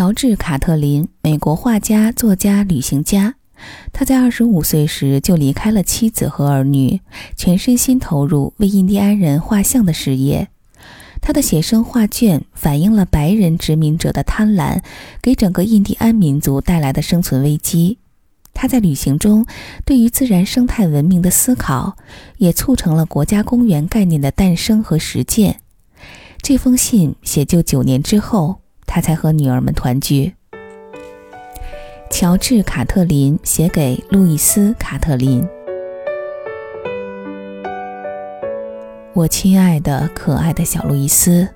乔治·卡特林，美国画家、作家、旅行家。他在二十五岁时就离开了妻子和儿女，全身心投入为印第安人画像的事业。他的写生画卷反映了白人殖民者的贪婪给整个印第安民族带来的生存危机。他在旅行中对于自然生态文明的思考，也促成了国家公园概念的诞生和实践。这封信写就九年之后，他才和女儿们团聚。乔治·卡特琳写给路易斯·卡特琳：“我亲爱的、可爱的小路易斯，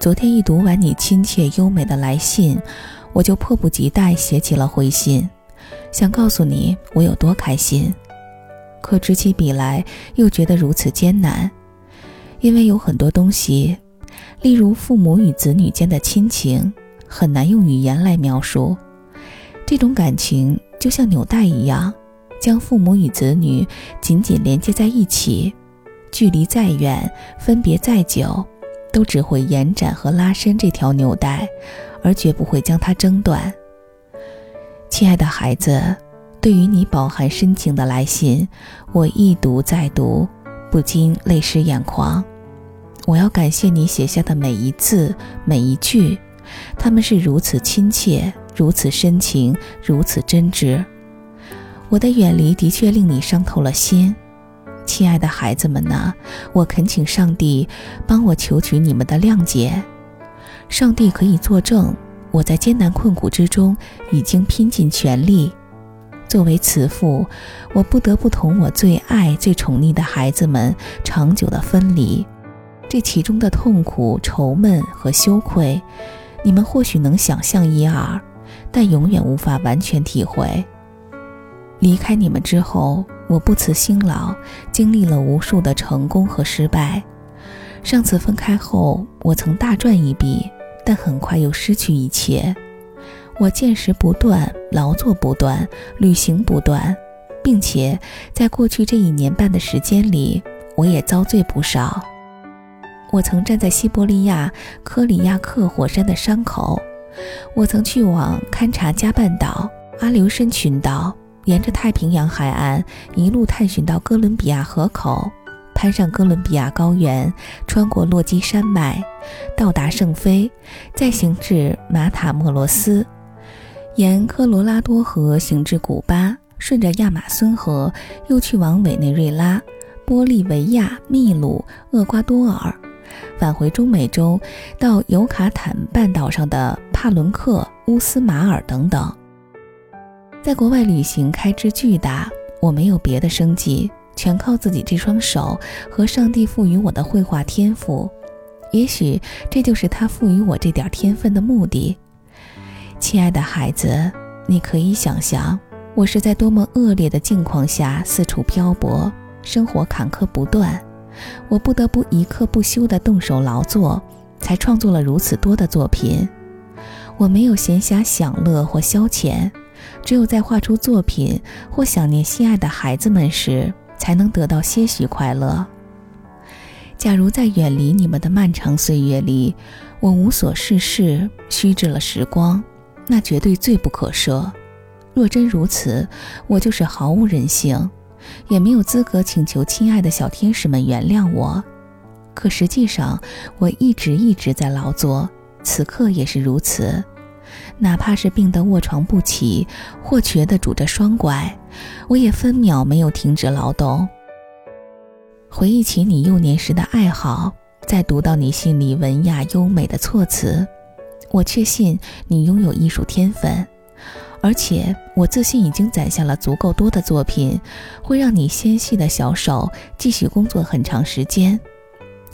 昨天一读完你亲切优美的来信，我就迫不及待写起了回信，想告诉你我有多开心。可执起笔来，又觉得如此艰难，因为有很多东西，例如父母与子女间的亲情，很难用语言来描述。”这种感情就像纽带一样，将父母与子女紧紧连接在一起。距离再远，分别再久，都只会延展和拉伸这条纽带，而绝不会将它挣断。亲爱的孩子，对于你饱含深情的来信，我一读再读，不禁泪湿眼眶。我要感谢你写下的每一字每一句，他们是如此亲切。如此深情，如此真挚，我的远离的确令你伤透了心，亲爱的孩子们呐，我恳请上帝帮我求取你们的谅解。上帝可以作证，我在艰难困苦之中已经拼尽全力。作为慈父，我不得不同我最爱、最宠溺的孩子们长久的分离，这其中的痛苦、愁闷和羞愧，你们或许能想象一二。但永远无法完全体会。离开你们之后，我不辞辛劳，经历了无数的成功和失败。上次分开后，我曾大赚一笔，但很快又失去一切。我见识不断，劳作不断，旅行不断，并且在过去这一年半的时间里，我也遭罪不少。我曾站在西伯利亚科里亚克火山的山口。我曾去往勘察加半岛、阿留申群岛，沿着太平洋海岸一路探寻到哥伦比亚河口，攀上哥伦比亚高原，穿过落基山脉，到达圣菲，再行至马塔莫罗斯，沿科罗拉多河行至古巴，顺着亚马孙河又去往委内瑞拉、玻利维亚、秘鲁、厄瓜多尔。返回中美洲，到尤卡坦半岛上的帕伦克、乌斯马尔等等。在国外旅行开支巨大，我没有别的生计，全靠自己这双手和上帝赋予我的绘画天赋。也许这就是他赋予我这点天分的目的。亲爱的孩子，你可以想象我是在多么恶劣的境况下四处漂泊，生活坎坷不断。我不得不一刻不休地动手劳作，才创作了如此多的作品。我没有闲暇享乐或消遣，只有在画出作品或想念心爱的孩子们时，才能得到些许快乐。假如在远离你们的漫长岁月里，我无所事事，虚掷了时光，那绝对罪不可赦。若真如此，我就是毫无人性。也没有资格请求亲爱的小天使们原谅我，可实际上我一直一直在劳作，此刻也是如此。哪怕是病得卧床不起，或瘸得拄着双拐，我也分秒没有停止劳动。回忆起你幼年时的爱好，再读到你信里文雅优美的措辞，我确信你拥有艺术天分。而且我自信已经攒下了足够多的作品，会让你纤细的小手继续工作很长时间。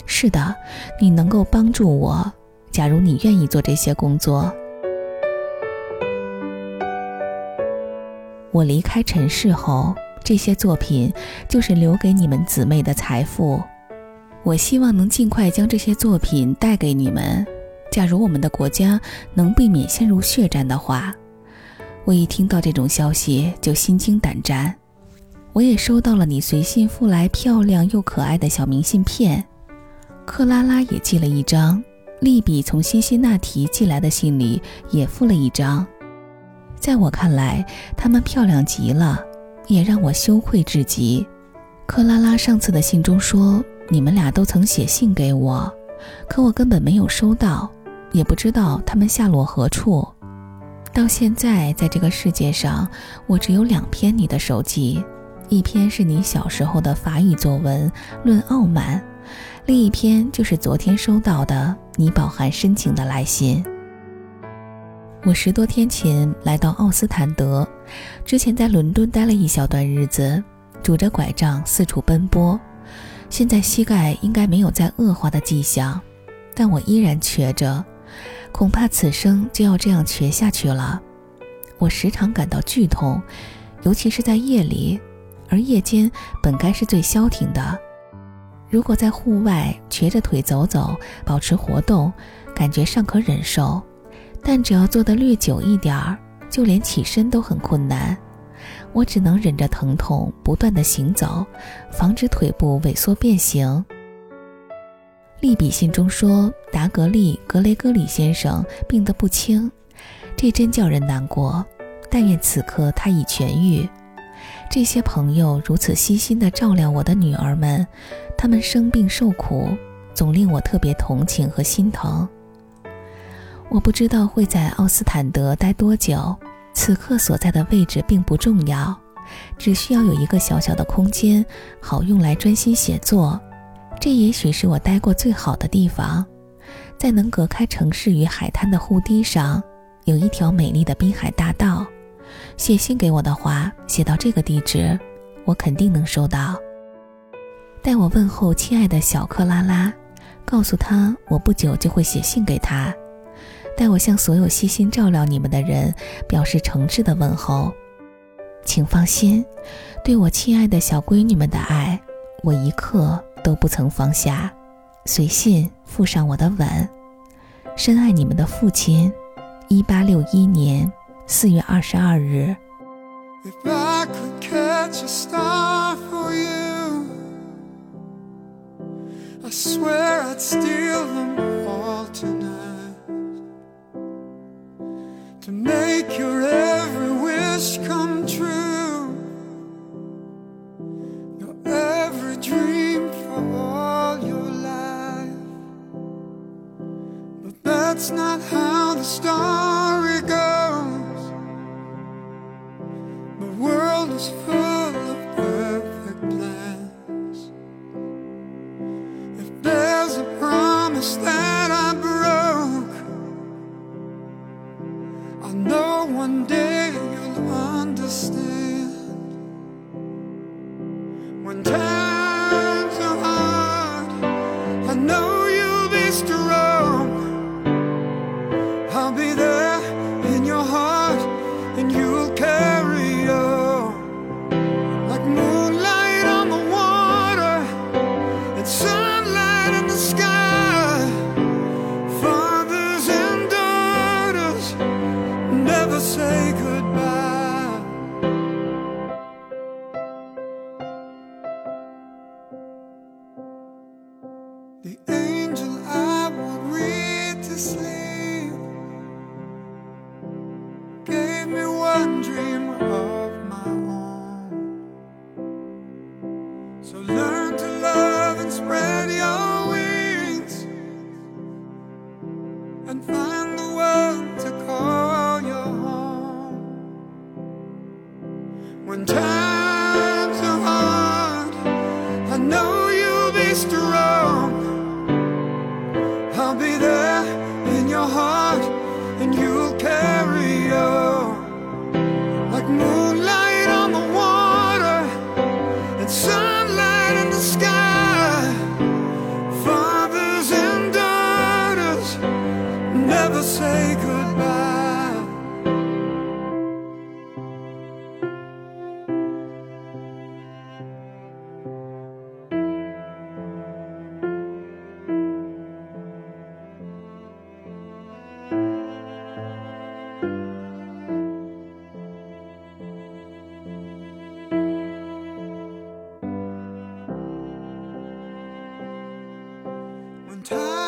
是的，你能够帮助我，假如你愿意做这些工作。我离开尘世后，这些作品就是留给你们姊妹的财富。我希望能尽快将这些作品带给你们。假如我们的国家能避免陷入血战的话。我一听到这种消息就心惊胆战。我也收到了你随信附来漂亮又可爱的小明信片，克拉拉也寄了一张，利比从辛辛那提寄来的信里也附了一张。在我看来，他们漂亮极了，也让我羞愧至极。克拉拉上次的信中说，你们俩都曾写信给我，可我根本没有收到，也不知道他们下落何处。到现在，在这个世界上，我只有两篇你的手记，一篇是你小时候的法语作文《论傲慢》，另一篇就是昨天收到的你饱含深情的来信。我十多天前来到奥斯坦德，之前在伦敦待了一小段日子，拄着拐杖四处奔波。现在膝盖应该没有再恶化的迹象，但我依然瘸着，恐怕此生就要这样瘸下去了。我时常感到剧痛，尤其是在夜里，而夜间本该是最消停的。如果在户外瘸着腿走走，保持活动，感觉尚可忍受。但只要坐得略久一点儿，就连起身都很困难。我只能忍着疼痛，不断的行走，防止腿部萎缩变形。利比信中说，达格利·格雷戈里先生病得不轻，这真叫人难过。但愿此刻他已痊愈。这些朋友如此悉心地照料我的女儿们，他们生病受苦，总令我特别同情和心疼。我不知道会在奥斯坦德待多久，此刻所在的位置并不重要，只需要有一个小小的空间，好用来专心写作。这也许是我待过最好的地方，在能隔开城市与海滩的护堤上，有一条美丽的滨海大道。写信给我的话，写到这个地址，我肯定能收到。代我问候亲爱的小克拉拉，告诉她我不久就会写信给她。代我向所有悉心照料你们的人表示诚挚的问候，请放心，对我亲爱的小闺女们的爱，我一刻都不曾放下。随信附上我的吻，深爱你们的父亲。一八六一年四月二十二日。to make you that's not how the story goes. The world is full of perfect plans. If there's a promise that time.